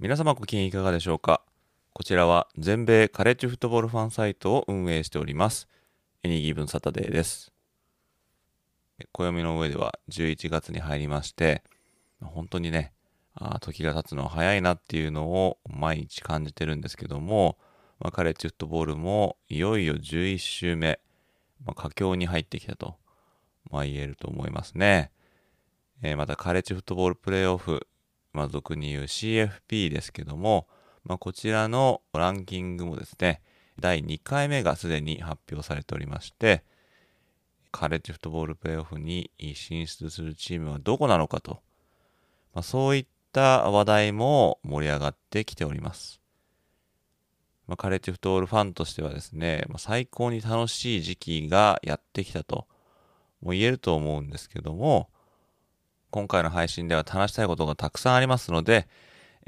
皆様ご機嫌いかがでしょうか？こちらは全米カレッジフットボールファンサイトを運営しておりますエニギブンサタデーです暦の上では11月に入りまして本当にねあ時が経つの早いなっていうのを毎日感じてるんですけども、まあ、カレッジフットボールもいよいよ11週目、まあ、佳境に入ってきたと、まあ、言えると思いますね。えー、またカレッジフットボールプレーオフ、まあ、俗に言う CFP ですけども、まあ、こちらのランキングもですね、第2回目がすでに発表されておりまして、カレッジフットボールプレーオフに進出するチームはどこなのかと、まあ、そういった話題も盛り上がってきております。まあ、カレッジフットボールファンとしてはですね、まあ、最高に楽しい時期がやってきたとも言えると思うんですけども、今回の配信では話したいことがたくさんありますので、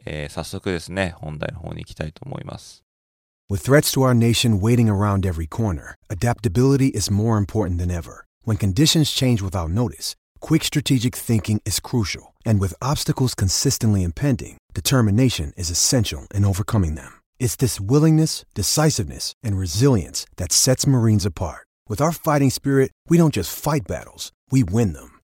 えー、早速ですね、本題の方に行きたいと思います。With threats to our nation waiting around every corner, adaptability is more important than ever. When conditions change without notice, quick strategic thinking is crucial. And with obstacles consistently impending, determination is essential in overcoming them. It's this willingness, decisiveness, and resilience that sets Marines apart. With our fighting spirit, we don't just fight battles, we win them.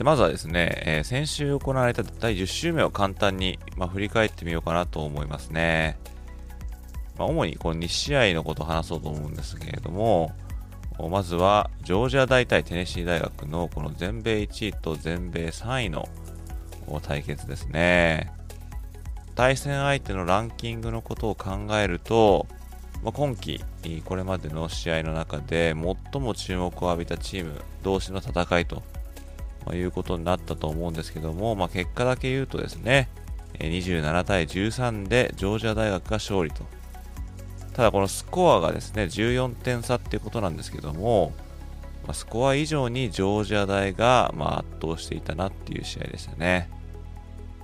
でまずはですね、えー、先週行われた第10週目を簡単に、まあ、振り返ってみようかなと思いますね。まあ、主にこの2試合のことを話そうと思うんですけれども、まずはジョージア大対テネシー大学のこの全米1位と全米3位の対決ですね。対戦相手のランキングのことを考えると、まあ、今季これまでの試合の中で最も注目を浴びたチーム同士の戦いとまあ、いうことになったと思うんですけども、まあ、結果だけ言うとですね、27対13でジョージア大学が勝利と。ただこのスコアがですね、14点差っていうことなんですけども、まあ、スコア以上にジョージア大がま圧倒していたなっていう試合でしたね。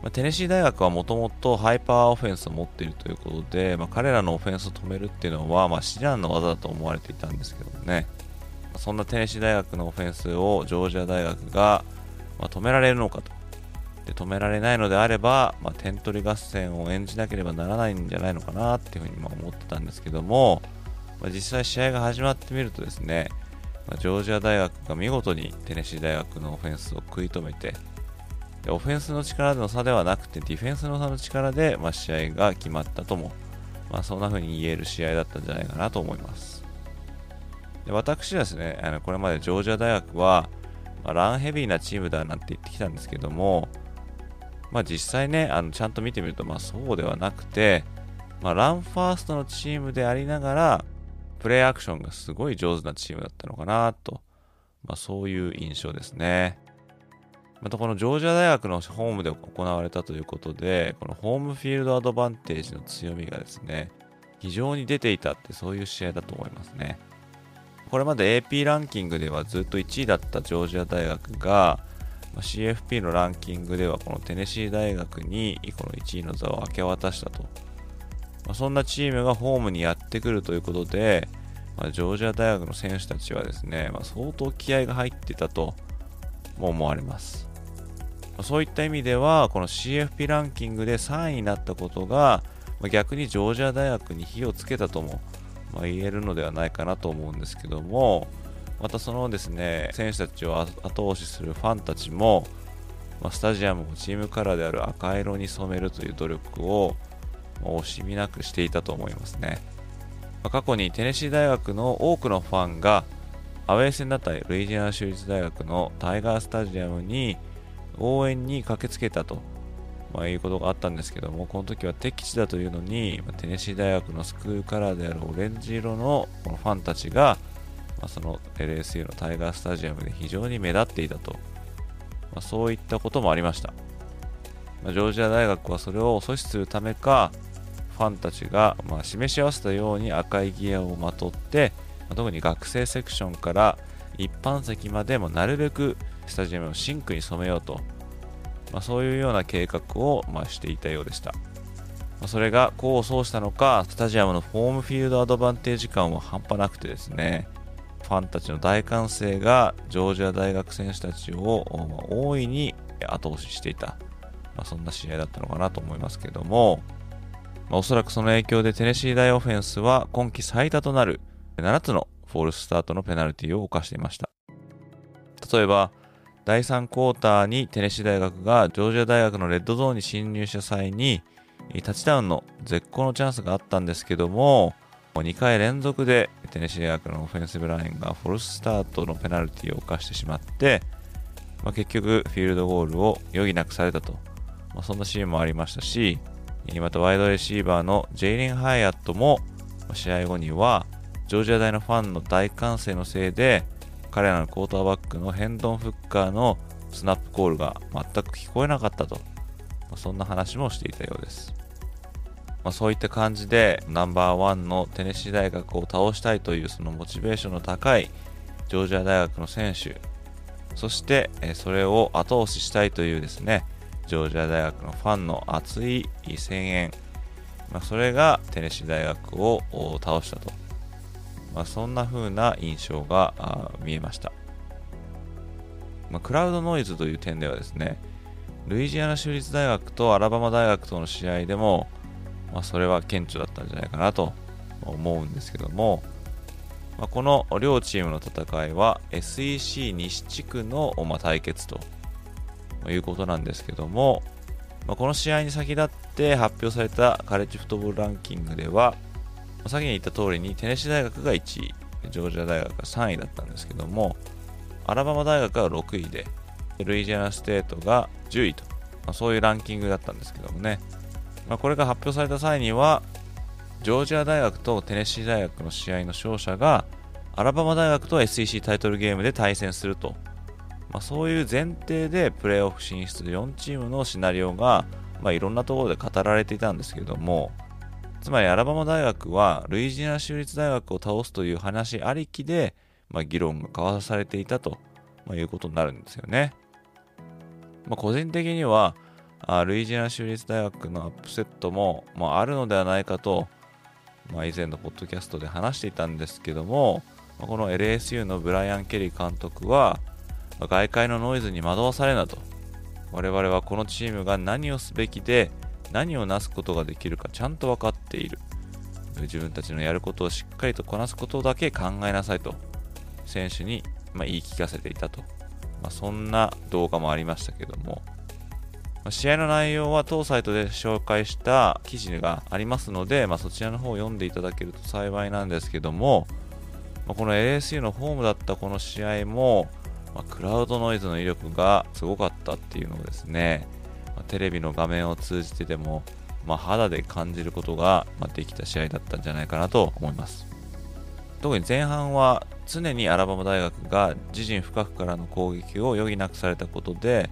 まあ、テネシー大学はもともとハイパーオフェンスを持っているということで、まあ、彼らのオフェンスを止めるっていうのは、まあ、至難の技だと思われていたんですけどもね。そんなテネシー大学のオフェンスをジョージア大学が、ま止められるのかと。で止められないのであれば、まあ、点取り合戦を演じなければならないんじゃないのかなっていうふうにま思ってたんですけども、まあ、実際試合が始まってみるとですね、ま、ジョージア大学が見事にテネシー大学のオフェンスを食い止めてでオフェンスの力の差ではなくてディフェンスの差の力で、ま試合が決まったとも、まあ、そんな風に言える試合だったんじゃないかなと思います。で私はですね、あのこれまでジョージア大学は、まあ、ランヘビーなチームだなんて言ってきたんですけども、まあ、実際ね、あのちゃんと見てみると、まあ、そうではなくて、まあ、ランファーストのチームでありながら、プレイアクションがすごい上手なチームだったのかなと、まあ、そういう印象ですね。またこのジョージア大学のホームで行われたということで、このホームフィールドアドバンテージの強みがですね、非常に出ていたってそういう試合だと思いますね。これまで AP ランキングではずっと1位だったジョージア大学が CFP のランキングではこのテネシー大学にこの1位の座を明け渡したと、まあ、そんなチームがホームにやってくるということで、まあ、ジョージア大学の選手たちはですね、まあ、相当気合が入ってたとも思われます、まそういった意味ではこの CFP ランキングで3位になったことが、ま逆にジョージア大学に火をつけたともま、言えるのではないかなと思うんですけどもまたそのですね選手たちを後押しするファンたちも、ま、スタジアムをチームカラーである赤色に染めるという努力を、惜しみなくしていたと思いますね。ま過去にテネシー大学の多くのファンがアウェー戦だったルイジアナ州立大学のタイガースタジアムに応援に駆けつけたと、まあ、いうことがあったんですけども、この時は敵地だというのに、テネシー大学のスクールカラーであるオレンジ色のこのファンたちが、まあ、その LSU のタイガースタジアムで非常に目立っていたと、まあ、そういったこともありました。ま、ジョージア大学はそれを阻止するためか、ファンたちが、ま、示し合わせたように赤いギアをまとって、ま、特に学生セクションから一般席までもなるべくスタジアムをシンクに染めようと、まあ、そういうような計画を、まあ、していたようでした。ま、それが功を奏したのか、スタジアムのホームフィールドアドバンテージ感は半端なくてですね、ファンたちの大歓声がジョージア大学選手たちを、ま、大いに後押ししていた、まあ、そんな試合だったのかなと思いますけども、まあ、おそらくその影響でテネシー大オフェンスは今季最多となる7つのフォルススタートのペナルティを犯していました。例えば、第3クォーターにテネシー大学がジョージア大学のレッドゾーンに侵入した際に、タッチダウンの絶好のチャンスがあったんですけども、2回連続でテネシー大学のオフェンシブラインがフォルススタートのペナルティを犯してしまって、まあ、結局フィールドゴールを余儀なくされたと、まあ、そんなシーンもありましたし、またワイドレシーバーのジェイリン・ハイアットも試合後にはジョージア大のファンの大歓声のせいで彼らのクォーターバックのヘンドン・フッカーのスナップコールが全く聞こえなかったと、ま、そんな話もしていたようです、まあ、そういった感じでナンバーワンのテネシー大学を倒したいというそのモチベーションの高いジョージア大学の選手。そしてそれを後押ししたいというですねジョージア大学のファンの熱い声援、まあ、それがテネシー大学を倒したと、まあ、そんな風な印象が見えました、まあ、クラウドノイズという点ではですねルイジアナ州立大学とアラバマ大学との試合でも、まあ、それは顕著だったんじゃないかなと思うんですけども、まあ、この両チームの戦いは SEC 西地区の、ま、対決ということなんですけども、まあ、この試合に先立って発表されたカレッジフットボールランキングでは、先に言った通りにテネシー大学が1位、ジョージア大学が3位だったんですけども、アラバマ大学が6位で、ルイジアナステートが10位と、まあ、そういうランキングだったんですけどもね、まあ、これが発表された際には、ジョージア大学とテネシー大学の試合の勝者が、アラバマ大学と SEC タイトルゲームで対戦すると。まあ、そういう前提でプレーオフ進出4チームのシナリオが、まあ、いろんなところで語られていたんですけどもつまりアラバマ大学はルイジアナ州立大学を倒すという話ありきで、まあ、議論が交わされていたと、まあ、いうことになるんですよね。まあ、個人的にはあルイジアナ州立大学のアップセットも、まあ、あるのではないかと、まあ、以前のポッドキャストで話していたんですけども、まあ、この LSU のブライアン・ケリー監督は、外界のノイズに惑わされなと。我々はこのチームが何をすべきで何をなすことができるかちゃんと分かっている。自分たちのやることをしっかりとこなすことだけ考えなさいと選手に、ま言い聞かせていたと。まあ、そんな動画もありましたけども、ま試合の内容は当サイトで紹介した記事がありますので、まあ、そちらの方を読んでいただけると幸いなんですけども、まこの ASU のホームだったこの試合も、まあ、クラウドノイズの威力がすごかったっていうのをですね、テレビの画面を通じてでも、まあ、肌で感じることができた試合だったんじゃないかなと思います特に前半は常にアラバマ大学が自陣深くからの攻撃を余儀なくされたことで、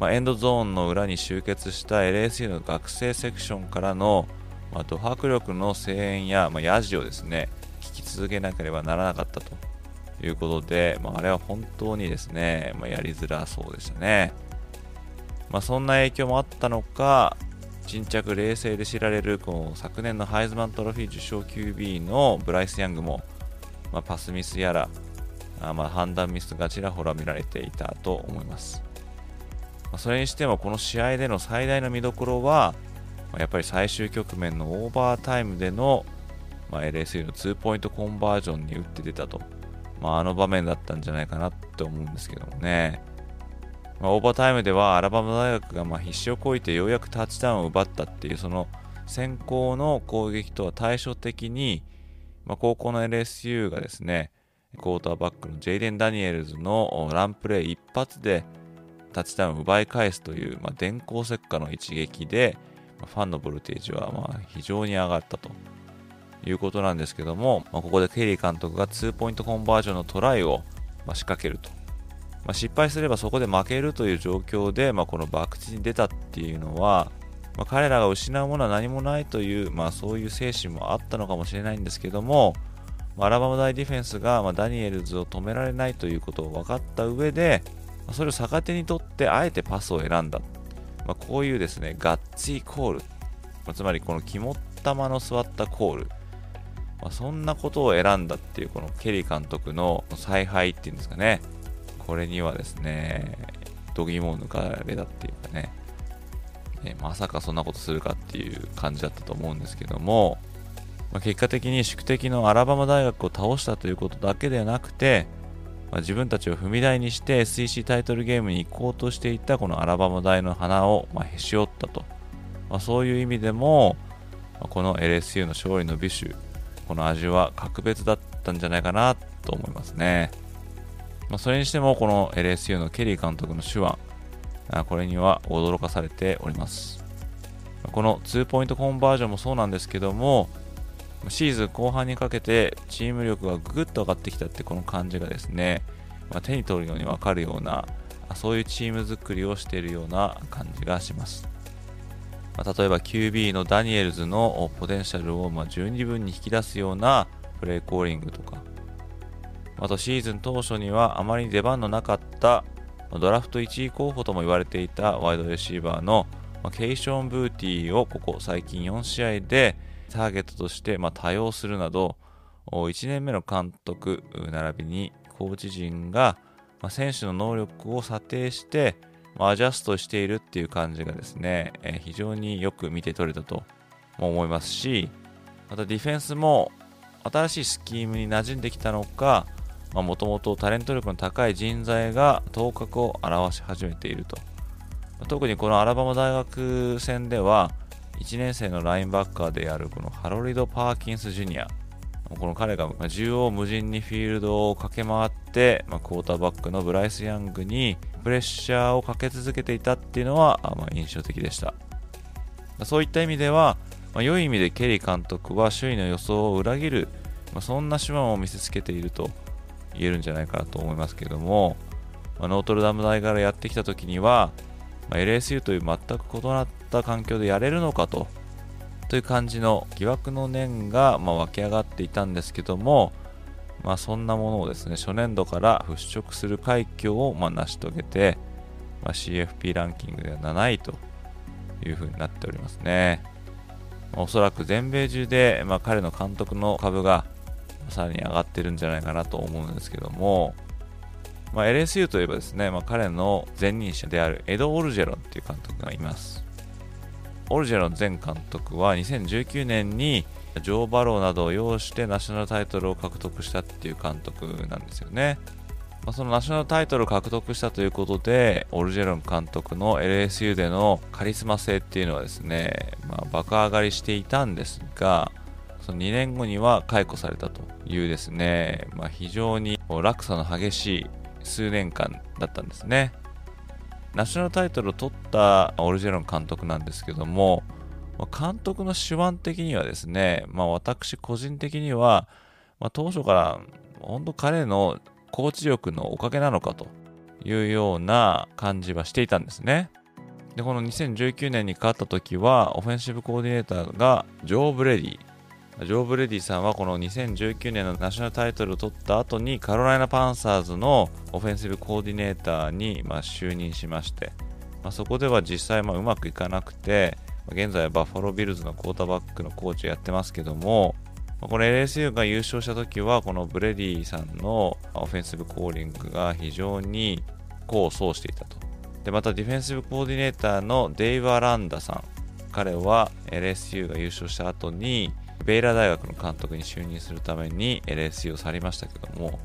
まあ、エンドゾーンの裏に集結した LSU の学生セクションからの、まあ、ド迫力の声援や、まあ、ヤジをですね聞き続けなければならなかったということで、まあ、あれは本当にですね、まあ、やりづらそうでしたね。まあ、そんな影響もあったのか、沈着冷静で知られるこう昨年のハイズマントロフィー受賞 QB のブライス・ヤングも、まあ、パスミスやらあま判断ミスがちらほら見られていたと思います。まあ、それにしてもこの試合での最大の見どころは、まあ、やっぱり最終局面のオーバータイムでの、ま、LSU の2ポイントコンバージョンに打って出たとまあ、あの場面だったんじゃないかなって思うんですけどもね。まあ、オーバータイムではアラバマ大学がま必死をこいてようやくタッチダウンを奪ったっていうその先行の攻撃とは対照的に、まあ、後攻の LSU がですね、クォーターバックのジェイデン・ダニエルズのランプレー一発でタッチダウンを奪い返すという、まあ、電光石火の一撃で、ま、ファンのボルテージはま非常に上がったということなんですけども、ま、ここでケリー監督が2ポイントコンバージョンのトライをま仕掛けると。まあ失敗すればそこで負けるという状況で、まあこの博打に出たっていうのは、まあ彼らが失うものは何もないという、まあ、そういう精神もあったのかもしれないんですけども、アラバマ大ディフェンスが、まダニエルズを止められないということを分かった上で、まそれを逆手にとってあえてパスを選んだ。まあ、こういうですね、ガッツィコール、まあ、つまりこの肝っ玉の座ったコール、まあ、そんなことを選んだっていうこのケリー監督の采配っていうんですかね、これにはですね、度肝を抜かれたっていうかね、ねまさかそんなことするかっていう感じだったと思うんですけども、まあ、結果的に宿敵のアラバマ大学を倒したということだけではなくて、まあ、自分たちを踏み台にして SEC タイトルゲームに行こうとしていたこのアラバマ大の花を、ま、へし折ったと、まあ、そういう意味でも、ま、この LSU の勝利の美酒この味は格別だったんじゃないかなと思いますね、まあ、それにしてもこの LSU のケリー監督の手腕これには驚かされております。この2ポイントコンバージョンもそうなんですけどもシーズン後半にかけてチーム力がぐっと上がってきたってこの感じがですね、まあ、手に取るように分かるようなそういうチーム作りをしているような感じがします、まあ、例えば QB のダニエルズのポテンシャルをま十二分に引き出すようなプレーコーリングとかあとシーズン当初にはあまり出番のなかったドラフト1位候補とも言われていたワイドレシーバーのケイション・ブーティーをここ最近4試合でターゲットとして多用するなど、1年目の監督並びにコーチ陣が選手の能力を査定してアジャストしているっていう感じがですね、非常によく見て取れたと思いますし、またディフェンスも新しいスキームに馴染んできたのか、もともとタレント力の高い人材が頭角を現し始めていると。特にこのアラバマ大学戦では、1年生のラインバッカーであるこのハロリド・パーキンス・ジュニア。この彼が縦横無尽にフィールドを駆け回って、まあ、クォーターバックのブライス・ヤングにプレッシャーをかけ続けていたっていうのは、まあ、印象的でした。そういった意味では、まあ、良い意味でケリー監督は周囲の予想を裏切る、まあ、そんな手腕を見せつけていると言えるんじゃないかなと思いますけども、まあ、ノートルダム大からやってきた時には、まあ、LSU という全く異なった環境でやれるのかとという感じの疑惑の念が、ま、湧き上がっていたんですけども、まあ、そんなものをですね初年度から払拭する快挙を、ま、成し遂げて、まあ、CFP ランキングでは7位というふうになっておりますね、まあ、おそらく全米中で、まあ、彼の監督の株がさらに上がってるんじゃないかなと思うんですけども、まあ、LSU といえばですね、まあ、彼の前任者であるエド・オルジェロンっていう監督がいます。オルジェロン前監督は2019年にジョー・バローなどを擁してナショナルタイトルを獲得したっていう監督なんですよね。まあ、そのナショナルタイトルを獲得したということで、オルジェロン監督の LSU でのカリスマ性っていうのはですね、まあ、爆上がりしていたんですが、その2年後には解雇されたというですね、まあ、非常に落差の激しい数年間だったんですね。ナショナルタイトルを取ったオルジェロン監督なんですけども、監督の手腕的にはですね、まあ、私個人的には、まあ、当初から本当彼のコーチ力のおかげなのかというような感じはしていたんですね。で、この2019年に勝った時は、オフェンシブコーディネーターがジョー・ブレディ、ジョー・ブレディさんはこの2019年のナショナルタイトルを取った後にカロライナ・パンサーズのオフェンシブコーディネーターにま就任しまして、まあ、そこでは実際まうまくいかなくて現在はバッファロービルズのクォーターバックのコーチをやってますけどもこの LSU が優勝した時はこのブレディさんのオフェンシブコーリングが非常に功を奏していたと。でまたディフェンシブコーディネーターのデイブ・アランダさん彼は LSU が優勝した後にベイラ大学の監督に就任するために LSU を去りましたけども、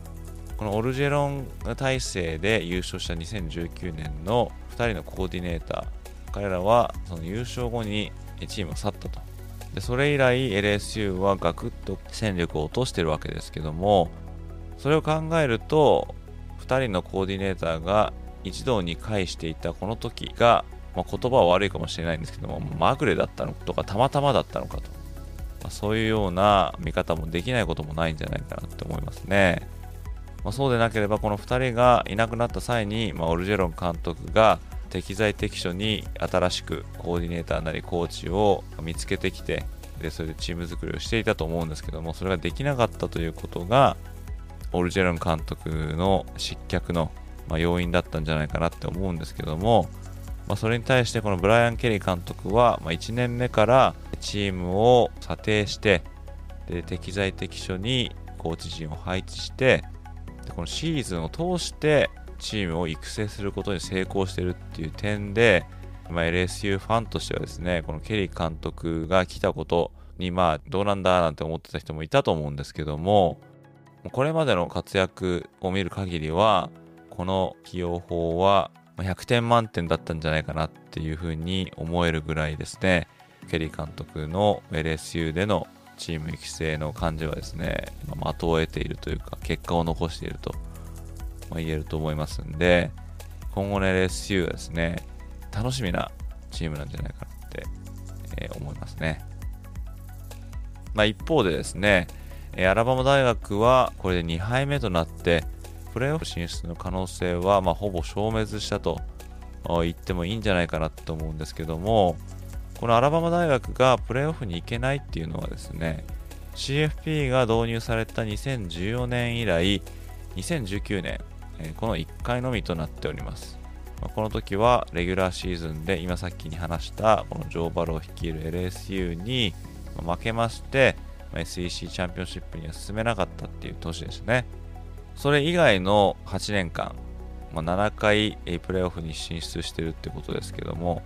このオルジェロン体制で優勝した2019年の2人のコーディネーター、彼らはその優勝後にチームを去ったと。でそれ以来 LSU はガクッと戦力を落としてるわけですけどもそれを考えると2人のコーディネーターが一堂に会していたこの時が、まあ、言葉は悪いかもしれないんですけどもまぐれだったのとかたまたまだったのかと、まあ、そういうような見方もできないこともないんじゃないかなって思いますね、まあ、そうでなければこの2人がいなくなった際に、まあ、オルジェロン監督が適材適所に新しくコーディネーターなりコーチを見つけてきてでそれでチーム作りをしていたと思うんですけどもそれができなかったということがオルジェロン監督の失脚の、ま、要因だったんじゃないかなって思うんですけども、まあ、それに対してこのブライアン・ケリー監督は、まあ、1年目からチームを査定してで適材適所にコーチ陣を配置してでこのシーズンを通してチームを育成することに成功しているっていう点で、まあ、LSU ファンとしてはですね、このケリー監督が来たことに、まあ、どうなんだなんて思ってた人もいたと思うんですけども、これまでの活躍を見る限りは、この起用法は100点満点だったんじゃないかなっていうふうに思えるぐらいですね、ケリー監督の LSU でのチーム育成の感じはですね、的を得ているというか、結果を残しているとま言えると思いますんで、今後の LSU はですね、楽しみなチームなんじゃないかなって、え、思いますね。まあ、一方でですね、アラバマ大学はこれで2敗目となって、プレーオフ進出の可能性は、まあ、ほぼ消滅したと言ってもいいんじゃないかなと思うんですけども、このアラバマ大学がプレーオフに行けないっていうのはですね、CFP が導入された2014年以来、2019年、この1回のみとなっております。この時はレギュラーシーズンで今さっきに話したこのジョー・バロー率いる LSU に負けまして、SEC チャンピオンシップには進めなかったっていう年ですね。それ以外の8年間、まあ、7回プレーオフに進出してるってことですけども、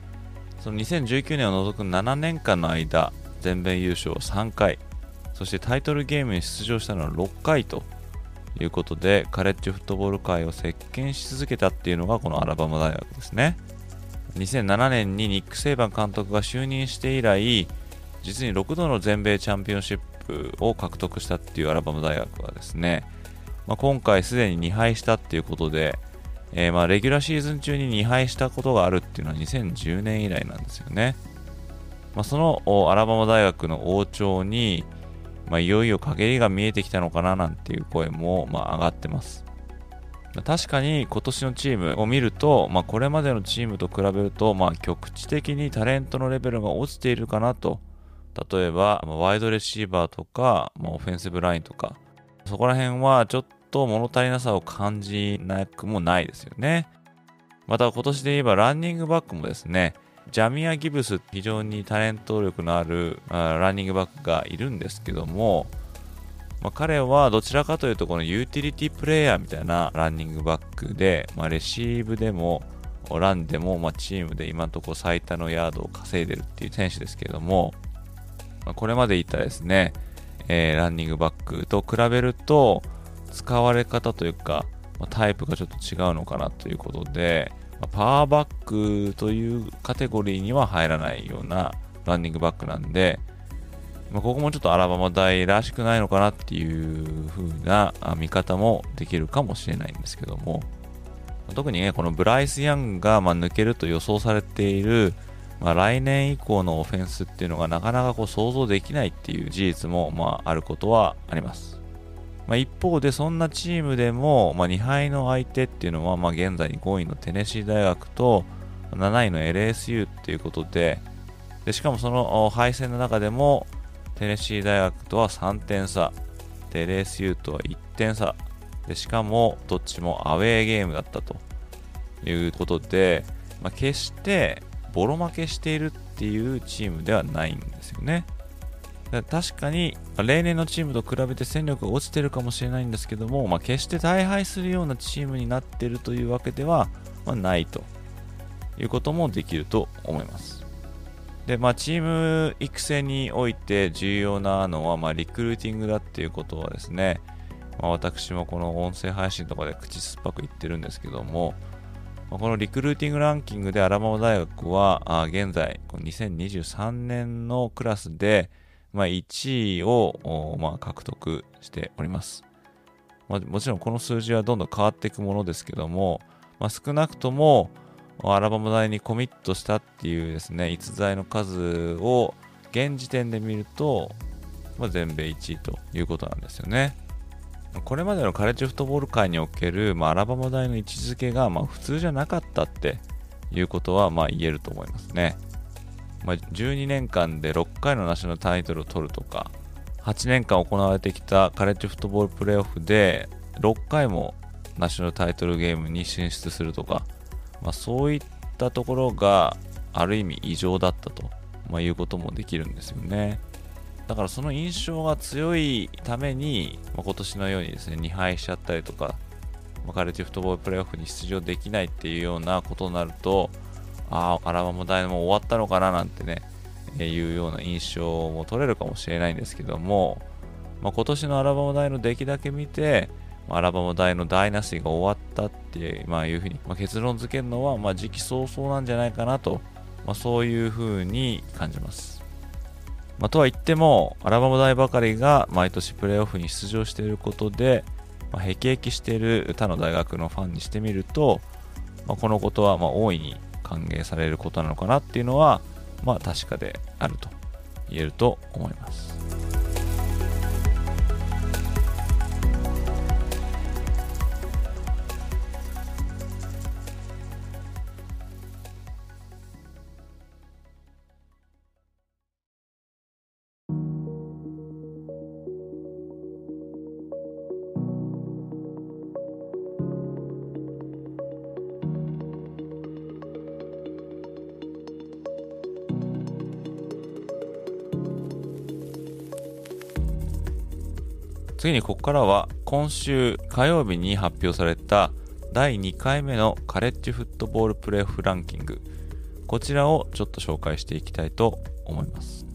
その2019年を除く7年間の間、全米優勝3回、そしてタイトルゲームに出場したのは6回ということで、カレッジフットボール界を席巻し続けたっていうのがこのアラバマ大学ですね。2007年にニック・セイバン監督が就任して以来、実に6度の全米チャンピオンシップを獲得したっていうアラバマ大学はですね、まあ、今回すでに2敗したっていうことで、えー、まあレギュラーシーズン中に2敗したことがあるっていうのは2010年以来なんですよね。まあ、そのアラバマ大学の王朝に、まあ、いよいよ陰りが見えてきたのかななんていう声も、まあ、上がってます。確かに今年のチームを見ると、まあ、これまでのチームと比べると、まあ、局地的にタレントのレベルが落ちているかなと。例えば、ワイドレシーバーとか、まあ、オフェンシブラインとか、そこら辺はちょっと物足りなさを感じなくもないですよね。また今年で言えばランニングバックもですね、ジャミア・ギブス非常にタレント力のあるランニングバックがいるんですけども、まあ、彼はどちらかというとこのユーティリティプレイヤーみたいなランニングバックで、まあ、レシーブでもランでも、まあ、チームで今のところ最多のヤードを稼いでるっていう選手ですけども、ま、これまで言ったですね、えー、ランニングバックと比べると使われ方というか、まあ、タイプがちょっと違うのかなということで、まパワーバックというカテゴリーには入らないようなランニングバックなんで、まあ、ここもちょっとアラバマ大らしくないのかなっていう風な見方もできるかもしれないんですけども、特にね、このブライス・ヤングがま抜けると予想されている、まあ、来年以降のオフェンスっていうのがなかなかこう想像できないっていう事実もまああることはあります。まあ、一方でそんなチームでも、まあ、2敗の相手っていうのは、まあ、現在5位のテネシー大学と7位の LSU っていうことででしかもその敗戦の中でもテネシー大学とは3点差で LSU とは1点差でしかもどっちもアウェーゲームだったということで、まあ、決してボロ負けしているっていうチームではないんですよね。か確かに、例年のチームと比べて戦力が落ちてるかもしれないんですけども、まあ、決して大敗するようなチームになってるというわけでは、まあ、ないということもできると思います。で、まあ、チーム育成において重要なのは、まあ、リクルーティングだっていうことはですね、まあ、私もこの音声配信とかで口酸っぱく言ってるんですけども、このリクルーティングランキングでアラバマ大学は現在2023年のクラスで1位を獲得しております。もちろんこの数字はどんどん変わっていくものですけども、少なくともアラバマ大にコミットしたっていうですね逸材の数を現時点で見ると、全米1位ということなんですよね。これまでのカレッジフットボール界における、まあ、アラバマ大の位置づけが、まあ、普通じゃなかったっていうことは、まあ、言えると思いますね。まあ、12年間で6回のナショナルタイトルを取るとか、8年間行われてきたカレッジフットボールプレーオフで6回もナショナルタイトルゲームに進出するとか、まあ、そういったところがある意味異常だったと、まあ、いうこともできるんですよね。だからその印象が強いために、まあ、今年のようにですね、2敗しちゃったりとか、まあ、カレッジフットボールプレーオフに出場できないっていうようなことになると、ああ、アラバマ大も終わったのかななんてね、えー、いうような印象も取れるかもしれないんですけども、まあ、今年のアラバマ大の出来だけ見て、アラバマ大の大なしが終わったっていう,、まあ、いうふうに、まあ、結論付けるのは、まあ、時期尚早なんじゃないかなと、まあ、そういうふうに感じます。まあ、とは言っても、アラバマ大ばかりが毎年プレーオフに出場していることで、まあ、へきへきしている他の大学のファンにしてみると、まあ、このことはま大いに歓迎されることなのかなっていうのは、まあ、確かであると言えると思います。次にここからは今週火曜日に発表された第2回目のカレッジフットボールプレーオフランキング。こちらをちょっと紹介していきたいと思います。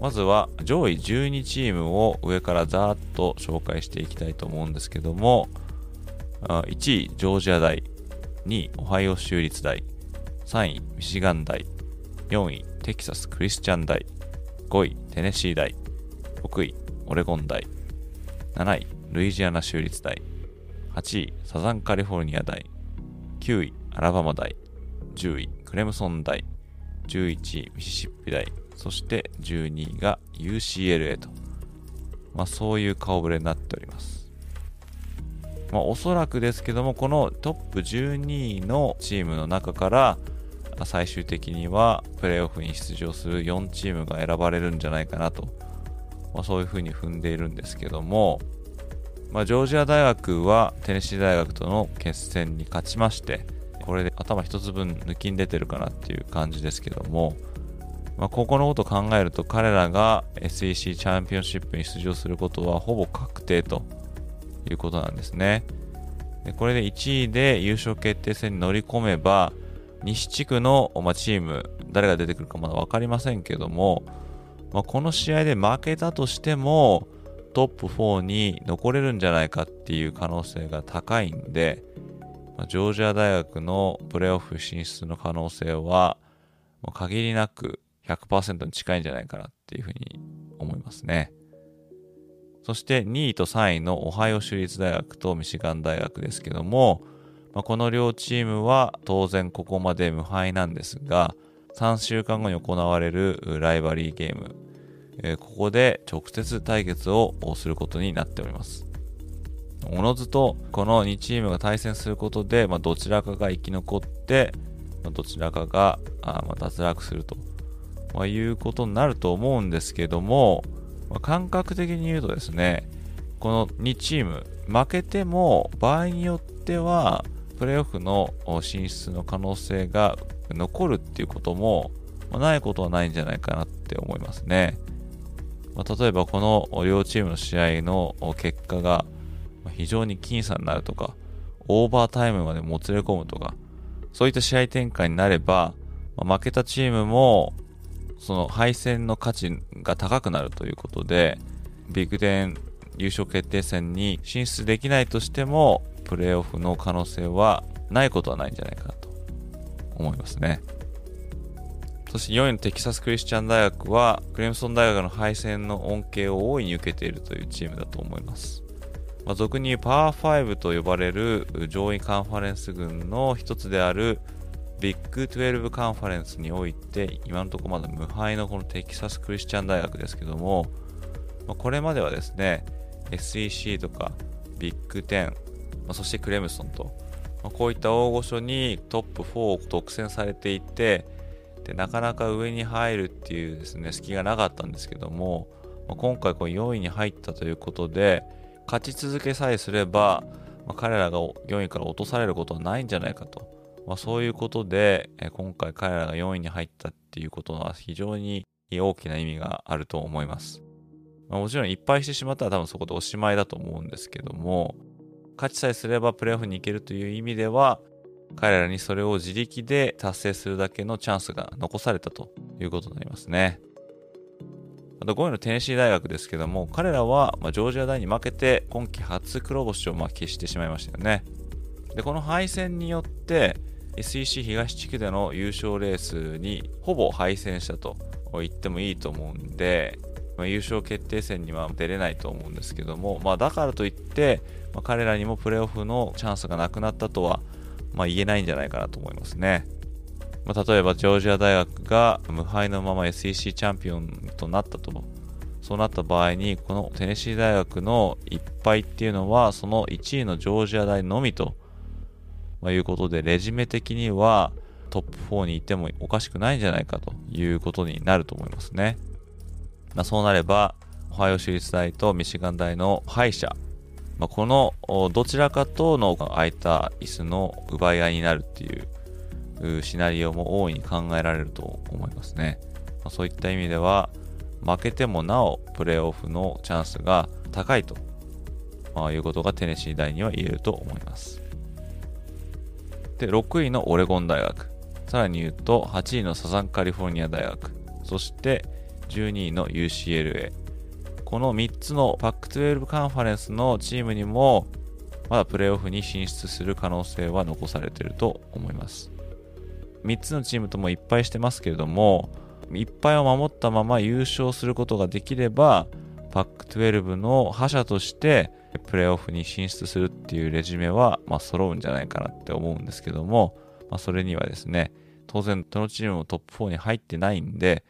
まずは上位12チームを上からざーっと紹介していきたいと思うんですけども1位ジョージア大2位オハイオ州立大3位ミシガン大4位テキサスクリスチャン大5位テネシー大6位オレゴン大。7位、ルイジアナ州立大。8位、サザンカリフォルニア大。9位、アラバマ大。10位、クレムソン大。11位、ミシシッピ大。そして12位が UCLA と。まあそういう顔ぶれになっております。まあおそらくですけども、このトップ12位のチームの中から、最終的にはプレーオフに出場する4チームが選ばれるんじゃないかなとまあ、そういうふうに踏んでいるんですけども、まあ、ジョージア大学はテネシー大学との決戦に勝ちまして、これで頭一つ分抜きに出てるかなっていう感じですけども、まあ、ここのことを考えると彼らが SEC チャンピオンシップに出場することはほぼ確定ということなんですね。でこれで1位で優勝決定戦に乗り込めば、西地区の、ま、チーム、誰が出てくるかまだ分かりませんけども、まあ、この試合で負けたとしても、トップ4に残れるんじゃないかっていう可能性が高いんで、まあ、ジョージア大学のプレーオフ進出の可能性は、もう限りなく100%に近いんじゃないかなっていうふうに思いますね。そして2位と3位のオハイオ州立大学とミシガン大学ですけども、まあ、この両チームは当然ここまで無敗なんですが、3週間後に行われるライバリーゲーム、え、ここで直接対決をすることになっております。おのずとこの2チームが対戦することで、まあ、どちらかが生き残って、まあ、どちらかがあ、ま、脱落すると、まあ、いうことになると思うんですけども、ま、感覚的に言うとですね、この2チーム、負けても場合によっては、プレーオフの進出の可能性が残るっていうことも、まあ、ないことはないんじゃないかなって思いますね。まあ、例えばこの両チームの試合の結果が非常に僅差になるとか、オーバータイムまでもつれ込むとか、そういった試合展開になれば、まあ、負けたチームもその敗戦の価値が高くなるということで、ビッグデン優勝決定戦に進出できないとしても、プレーオフの可能性はないことはないんじゃないかなと思いますね。そして4位のテキサス・クリスチャン大学は、クレムソン大学の敗戦の恩恵を大いに受けているというチームだと思います。まあ、俗に言うパワー5と呼ばれる上位カンファレンス群の一つであるビッグ12カンファレンスにおいて、今のところまだ無敗のこのテキサス・クリスチャン大学ですけども、まあ、これまではですね、SEC とかビッグ10、まあ、そしてクレムソンと、こういった大御所にトップ4を独占されていて、でなかなか上に入るっていうですね、隙がなかったんですけども、まあ、今回こう4位に入ったということで、勝ち続けさえすれば、まあ、彼らが4位から落とされることはないんじゃないかと。まあ、そういうことで、今回彼らが4位に入ったっていうことは非常に大きな意味があると思います。まあ、もちろんいっぱいしてしまったら多分そこでおしまいだと思うんですけども、勝ちさえすればプレーオフに行けるという意味では、彼らにそれを自力で達成するだけのチャンスが残されたということになりますね。あと5位のテネシー大学ですけども、彼らは、ジョージア大に負けて今季初黒星をま消してしまいましたよね。で、この敗戦によって SEC 東地区での優勝レースにほぼ敗戦したと言ってもいいと思うんで、ま、優勝決定戦には出れないと思うんですけども、まあ、だからといって、まあ、彼らにもプレーオフのチャンスがなくなったとはま、言えないんじゃないかなと思いますね。まあ、例えば、ジョージア大学が無敗のまま SEC チャンピオンとなったと。そうなった場合に、このテネシー大学のいっぱいっていうのは、その1位のジョージア大のみと、まあ、いうことで、レジメ的にはトップ4にいてもおかしくないんじゃないかということになると思いますね。まあ、そうなれば、オハイオ州立大とミシガン大の敗者まあ、このどちらかとの空いた椅子の奪い合いになるっていうシナリオも大いに考えられると思いますね。まあ、そういった意味では負けてもなおプレーオフのチャンスが高いと、まあ、いうことがテネシー大には言えると思います。で、6位のオレゴン大学。さらに言うと8位のサザンカリフォルニア大学。そして12位の UCLA。この3つのパック12カンファレンスのチームにも、まだプレーオフに進出する可能性は残されていると思います。3つのチームともいっぱいしてますけれども、いっぱいを守ったまま優勝することができれば、パック12の覇者としてプレーオフに進出するっていうレジュメは、まあ、揃うんじゃないかなって思うんですけども、まあ、それにはですね、当然どのチームもトップ4に入ってないんで、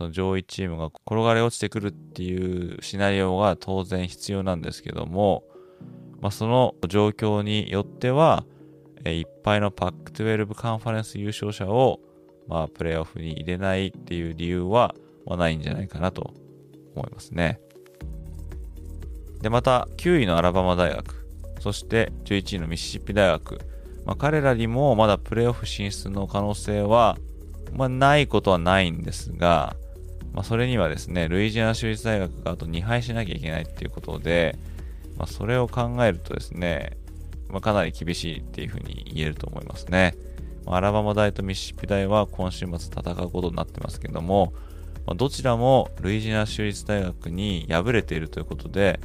その上位チームが転がり落ちてくるっていうシナリオが当然必要なんですけども、まあ、その状況によっては、えいっぱいのパック12カンファレンス優勝者を、まあ、プレーオフに入れないっていう理由は、まあ、ないんじゃないかなと思いますね。で、また、9位のアラバマ大学、そして11位のミシシッピ大学、まあ、彼らにもまだプレーオフ進出の可能性は、まあ、ないことはないんですが、まあ、それにはですね、ルイジアナ州立大学があと2敗しなきゃいけないっていうことで、まあ、それを考えるとですね、まあ、かなり厳しいっていうふうに言えると思いますね。ま、アラバマ大とミシシッピ大は今週末戦うことになってますけども、まあ、どちらもルイジナ州立大学に敗れているということで、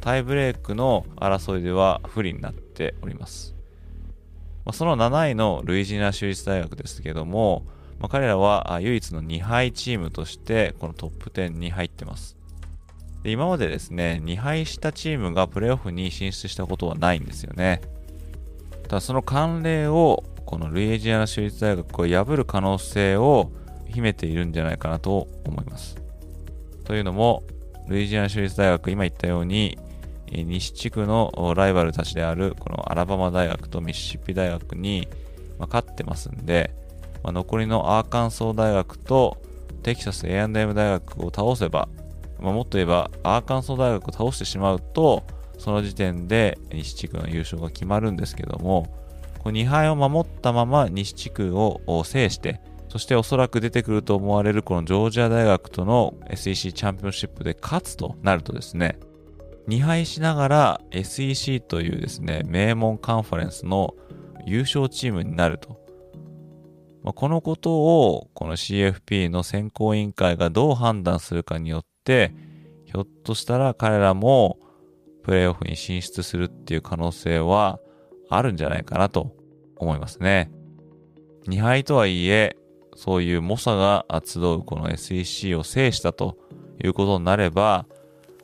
タイブレークの争いでは不利になっております。まあ、その7位のルイジナ州立大学ですけども、まあ、彼らは唯一の2敗チームとしてこのトップ10に入ってます。で今までですね、2敗したチームがプレーオフに進出したことはないんですよね。ただその慣例をこのルイジアナ州立大学を破る可能性を秘めているんじゃないかなと思います。というのも、ルイジアナ州立大学、今言ったように、西地区のライバルたちであるこのアラバマ大学とミシシッピ大学に勝ってますんで、まあ、残りのアーカンソー大学とテキサス A&M 大学を倒せば、まあ、もっと言えばアーカンソー大学を倒してしまうと、その時点で西地区の優勝が決まるんですけども、こ2敗を守ったまま西地区を制して、そしておそらく出てくると思われるこのジョージア大学との SEC チャンピオンシップで勝つとなるとですね、2敗しながら SEC というですね、名門カンファレンスの優勝チームになると。まあ、このことをこの CFP の選考委員会がどう判断するかによってひょっとしたら彼らもプレーオフに進出するっていう可能性はあるんじゃないかなと思いますね。2敗とはいえ、そういう猛者が集うこの SEC を制したということになれば、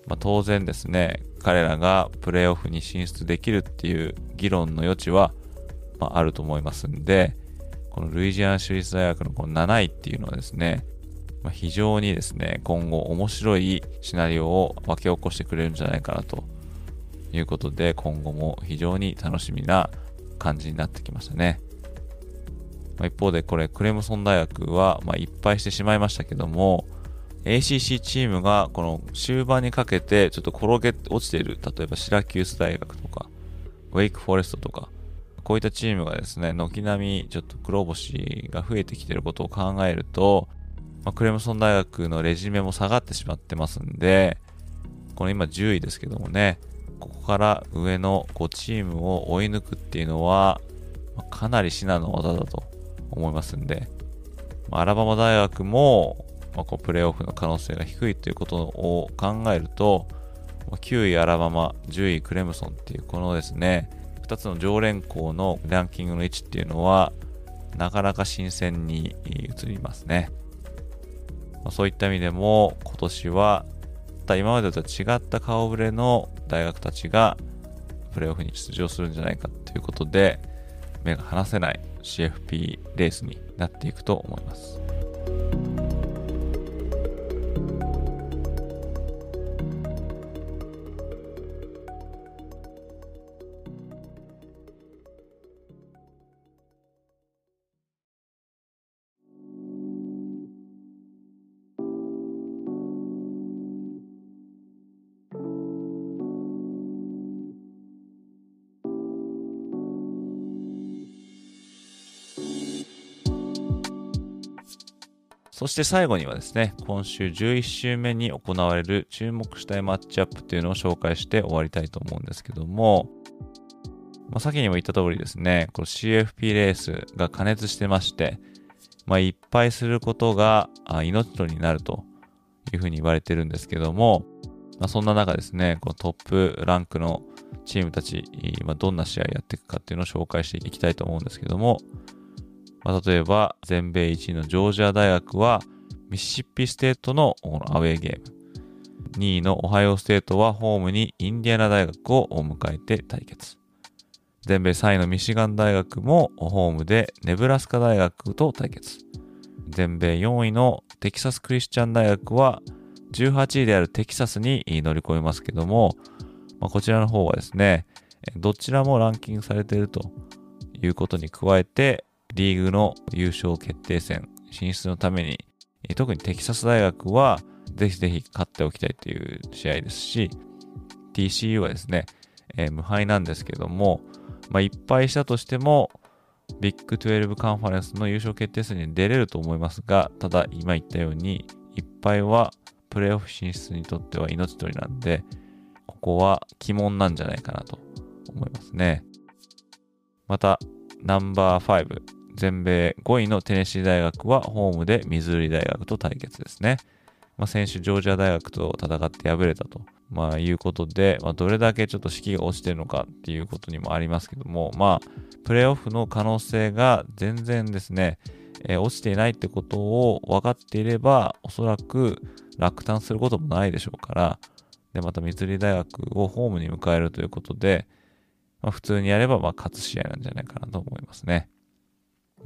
まあ、当然ですね、彼らがプレーオフに進出できるっていう議論の余地は、まあ、あると思いますんで、このルイジアン州立大学のこの7位っていうのはですね、まあ、非常にですね、今後面白いシナリオを分け起こしてくれるんじゃないかなということで、今後も非常に楽しみな感じになってきましたね。まあ、一方でこれ、クレムソン大学は、まあ、いっぱいしてしまいましたけども、ACC チームがこの終盤にかけてちょっと転げ落ちている、例えばシラキュース大学とか、ウェイクフォレストとか、こういったチームがですね、軒並みちょっと黒星が増えてきてることを考えると、まあ、クレムソン大学のレジュメも下がってしまってますんで、この今10位ですけどもね、ここから上の5チームを追い抜くっていうのは、まあ、かなり至難の技だと思いますんで、まあ、アラバマ大学も、ま、こうプレーオフの可能性が低いということを考えると、9位アラバマ、10位クレムソンっていうこのですね、2つの常連校のランキングの位置っていうのは、なかなか新鮮に移りますね。ま、そういった意味でも、今年はた、今までとは違った顔ぶれの大学たちが、プレーオフに出場するんじゃないかということで、目が離せない CFP レースになっていくと思います。そして最後にはですね、今週11週目に行われる注目したいマッチアップというのを紹介して終わりたいと思うんですけども、まあ、先にも言った通りですね、この CFP レースが加熱してまして、まあ、いっぱいすることが命取りになるというふうに言われてるんですけども、まあ、そんな中ですね、このトップランクのチームたち、まあ、どんな試合やっていくかっていうのを紹介していきたいと思うんですけども、まあ、例えば、全米1位のジョージア大学は、ミシシッピステートのアウェーゲーム。2位のオハイオステートはホームにインディアナ大学を迎えて対決。全米3位のミシガン大学もホームでネブラスカ大学と対決。全米4位のテキサスクリスチャン大学は18位であるテキサスに乗り込みますけども、まあ、こちらの方はですね、どちらもランキングされているということに加えて、リーグの優勝決定戦進出のために、特にテキサス大学はぜひぜひ勝っておきたいという試合ですし、TCU はですね、えー、無敗なんですけども、まあ、いっぱいしたとしても、ビッグ12カンファレンスの優勝決定戦に出れると思いますが、ただ今言ったように、いっぱいはプレーオフ進出にとっては命取りなんで、ここは鬼門なんじゃないかなと思いますね。また、ナンバー5、全米5位のテネシー大学はホームでミズーリ大学と対決ですね。まあ、先週ジョージア大学と戦って敗れたと、まあ、いうことで、まあ、どれだけちょっと士気が落ちてるのかっていうことにもありますけども、まあ、プレーオフの可能性が全然ですね、えー、落ちていないってことを分かっていれば、おそらく落胆することもないでしょうから、で、またミズーリ大学をホームに迎えるということで、まあ、普通にやればまあ勝つ試合なんじゃないかなと思いますね。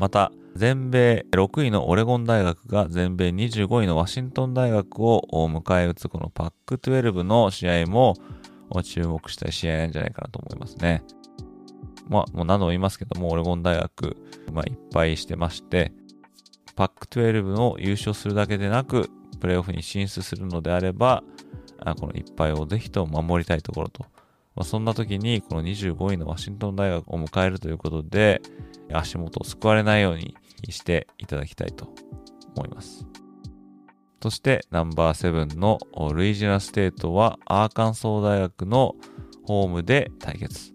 また、全米6位のオレゴン大学が全米25位のワシントン大学を迎え撃つこのパック12の試合も注目したい試合なんじゃないかなと思いますね。まあ、もう何度も言いますけども、オレゴン大学、まあ、いっぱいしてまして、パック12の優勝するだけでなく、プレーオフに進出するのであれば、このいっぱいをぜひと守りたいところと。まあ、そんな時に、この25位のワシントン大学を迎えるということで、足元をすくわれないようにしていただきたいと思います。そして number seven のルイジナステートはアーカンソー大学のホームで対決。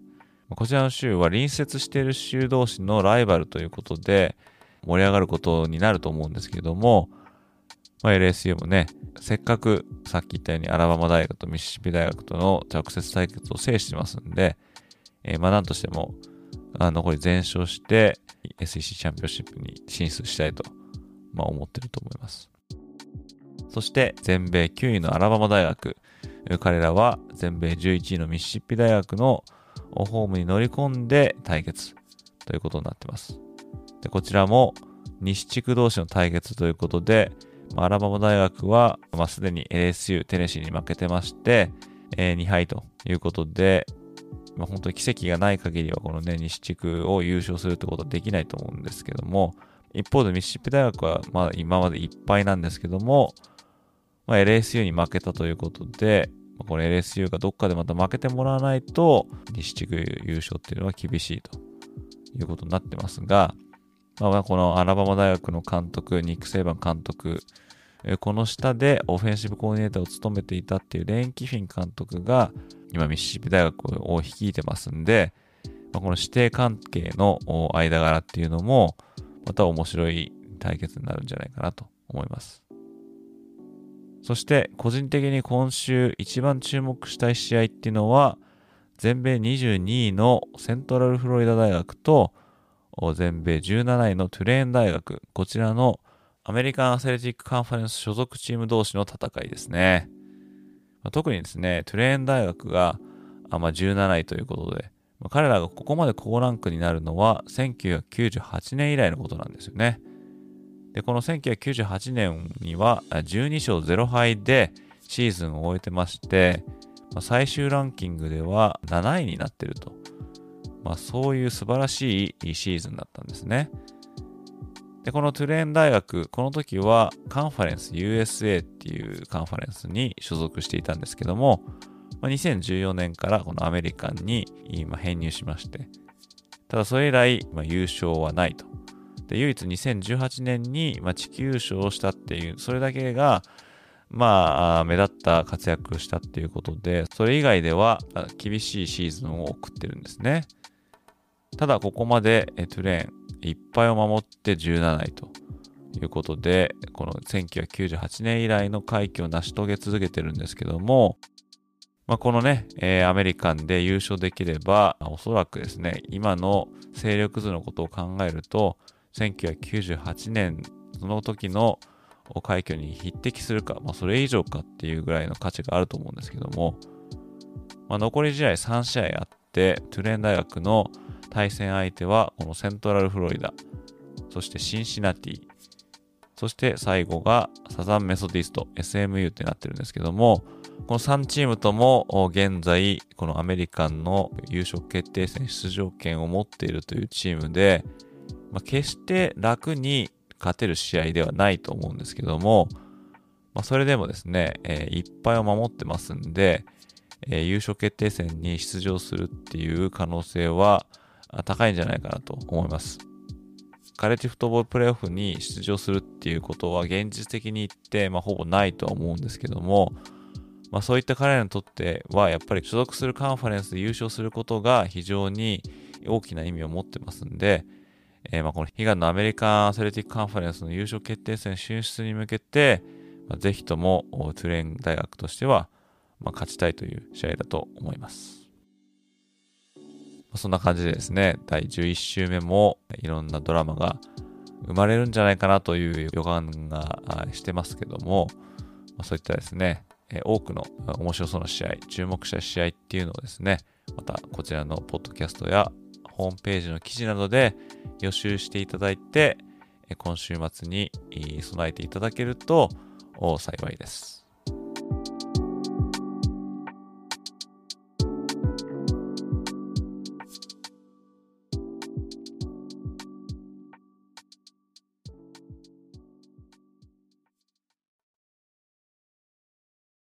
こちらの州は隣接している州同士のライバルということで盛り上がることになると思うんですけども、まあ、LSU もね、せっかくさっき言ったようにアラバマ大学とミシシッピ大学との直接対決を制してますんで、えー、まあなんとしてもあ残り全勝して SEC チャンピオンシップに進出したいと、まあ、思ってると思います。そして全米9位のアラバマ大学。彼らは全米11位のミシシッピ大学のホームに乗り込んで対決ということになってます。でこちらも西地区同士の対決ということで、まあアラバマ大学は、まあ、すでに LSU、テネシーに負けてまして、えー、2敗ということで、まあ、本当に奇跡がない限りはこのね、西地区を優勝するってことはできないと思うんですけども、一方でミシシッピ大学はまあ今までいっぱいなんですけども、まあ、LSU に負けたということで、まあ、これ LSU がどっかでまた負けてもらわないと、西地区優勝っていうのは厳しいということになってますが、まあ、このアラバマ大学の監督、ニック・セイバン監督、この下でオフェンシブコーディネーターを務めていたっていうレーン・キフィン監督が今ミシシッピ大学を率いてますんで、まあ、この指定関係の間柄っていうのもまた面白い対決になるんじゃないかなと思います。そして個人的に今週一番注目したい試合っていうのは全米22位のセントラルフロリダ大学と全米17位のトゥレーン大学、こちらのアメリカンアスレティックカンファレンス所属チーム同士の戦いですね。まあ、特にですね、トゥレーン大学があ、まあ、17位ということで、まあ、彼らがここまで高ランクになるのは1998年以来のことなんですよね。で、この1998年には12勝0敗でシーズンを終えてまして、まあ、最終ランキングでは7位になっていると。まあ、そういう素晴らしいシーズンだったんですね。で、このトゥレーン大学、この時はカンファレンス USA っていうカンファレンスに所属していたんですけども、まあ、2014年からこのアメリカンに今編入しまして、ただそれ以来、まあ、優勝はないと。で、唯一2018年に、まあ、地球優勝をしたっていう、それだけが、まあ、目立った活躍をしたっていうことで、それ以外では厳しいシーズンを送ってるんですね。ただここまでトゥレーンいっぱいを守って17位ということで、この1998年以来の快挙を成し遂げ続けてるんですけども、まあ、このね、えー、アメリカンで優勝できれば、おそらくですね、今の勢力図のことを考えると、1998年、その時の快挙に匹敵するか、まあ、それ以上かっていうぐらいの価値があると思うんですけども、まあ、残り試合3試合あって、トゥレーン大学の対戦相手はこのセントラルフロリダ、そしてシンシナティ、そして最後がサザンメソディスト、SMU ってなってるんですけども、この3チームとも現在、このアメリカンの優勝決定戦出場権を持っているというチームで、まあ、決して楽に勝てる試合ではないと思うんですけども、まあ、それでもですね、えー、いっぱいを守ってますんで、えー、優勝決定戦に出場するっていう可能性は、高いんじゃないかなと思います。カレッジフットボールプレイオフに出場するっていうことは現実的に言って、まあ、ほぼないとは思うんですけども、まあ、そういった彼らにとってはやっぱり所属するカンファレンスで優勝することが非常に大きな意味を持ってますんで、えー、まあこの悲願のアメリカンアスレティックカンファレンスの優勝決定戦進出に向けて、まあ、ぜひともトゥレーン大学としては、まあ、勝ちたいという試合だと思います。そんな感じでですね、第11週目もいろんなドラマが生まれるんじゃないかなという予感がしてますけども、そういったですね、多くの面白そうな試合、注目した試合っていうのをですね、またこちらのポッドキャストやホームページの記事などで予習していただいて、今週末に備えていただけると幸いです。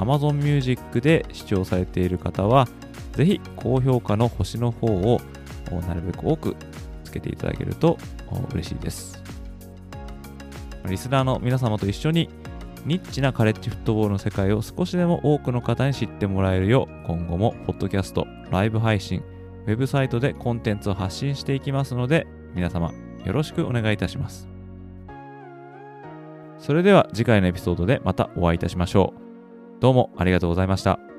Amazon Music で視聴されている方は、ぜひ高評価の星の方をなるべく多くつけていただけると嬉しいです。リスナーの皆様と一緒にニッチなカレッジフットボールの世界を少しでも多くの方に知ってもらえるよう今後もポッドキャスト、ライブ配信、ウェブサイトでコンテンツを発信していきますので皆様よろしくお願いいたします。それでは次回のエピソードでまたお会いいたしましょう。どうもありがとうございました。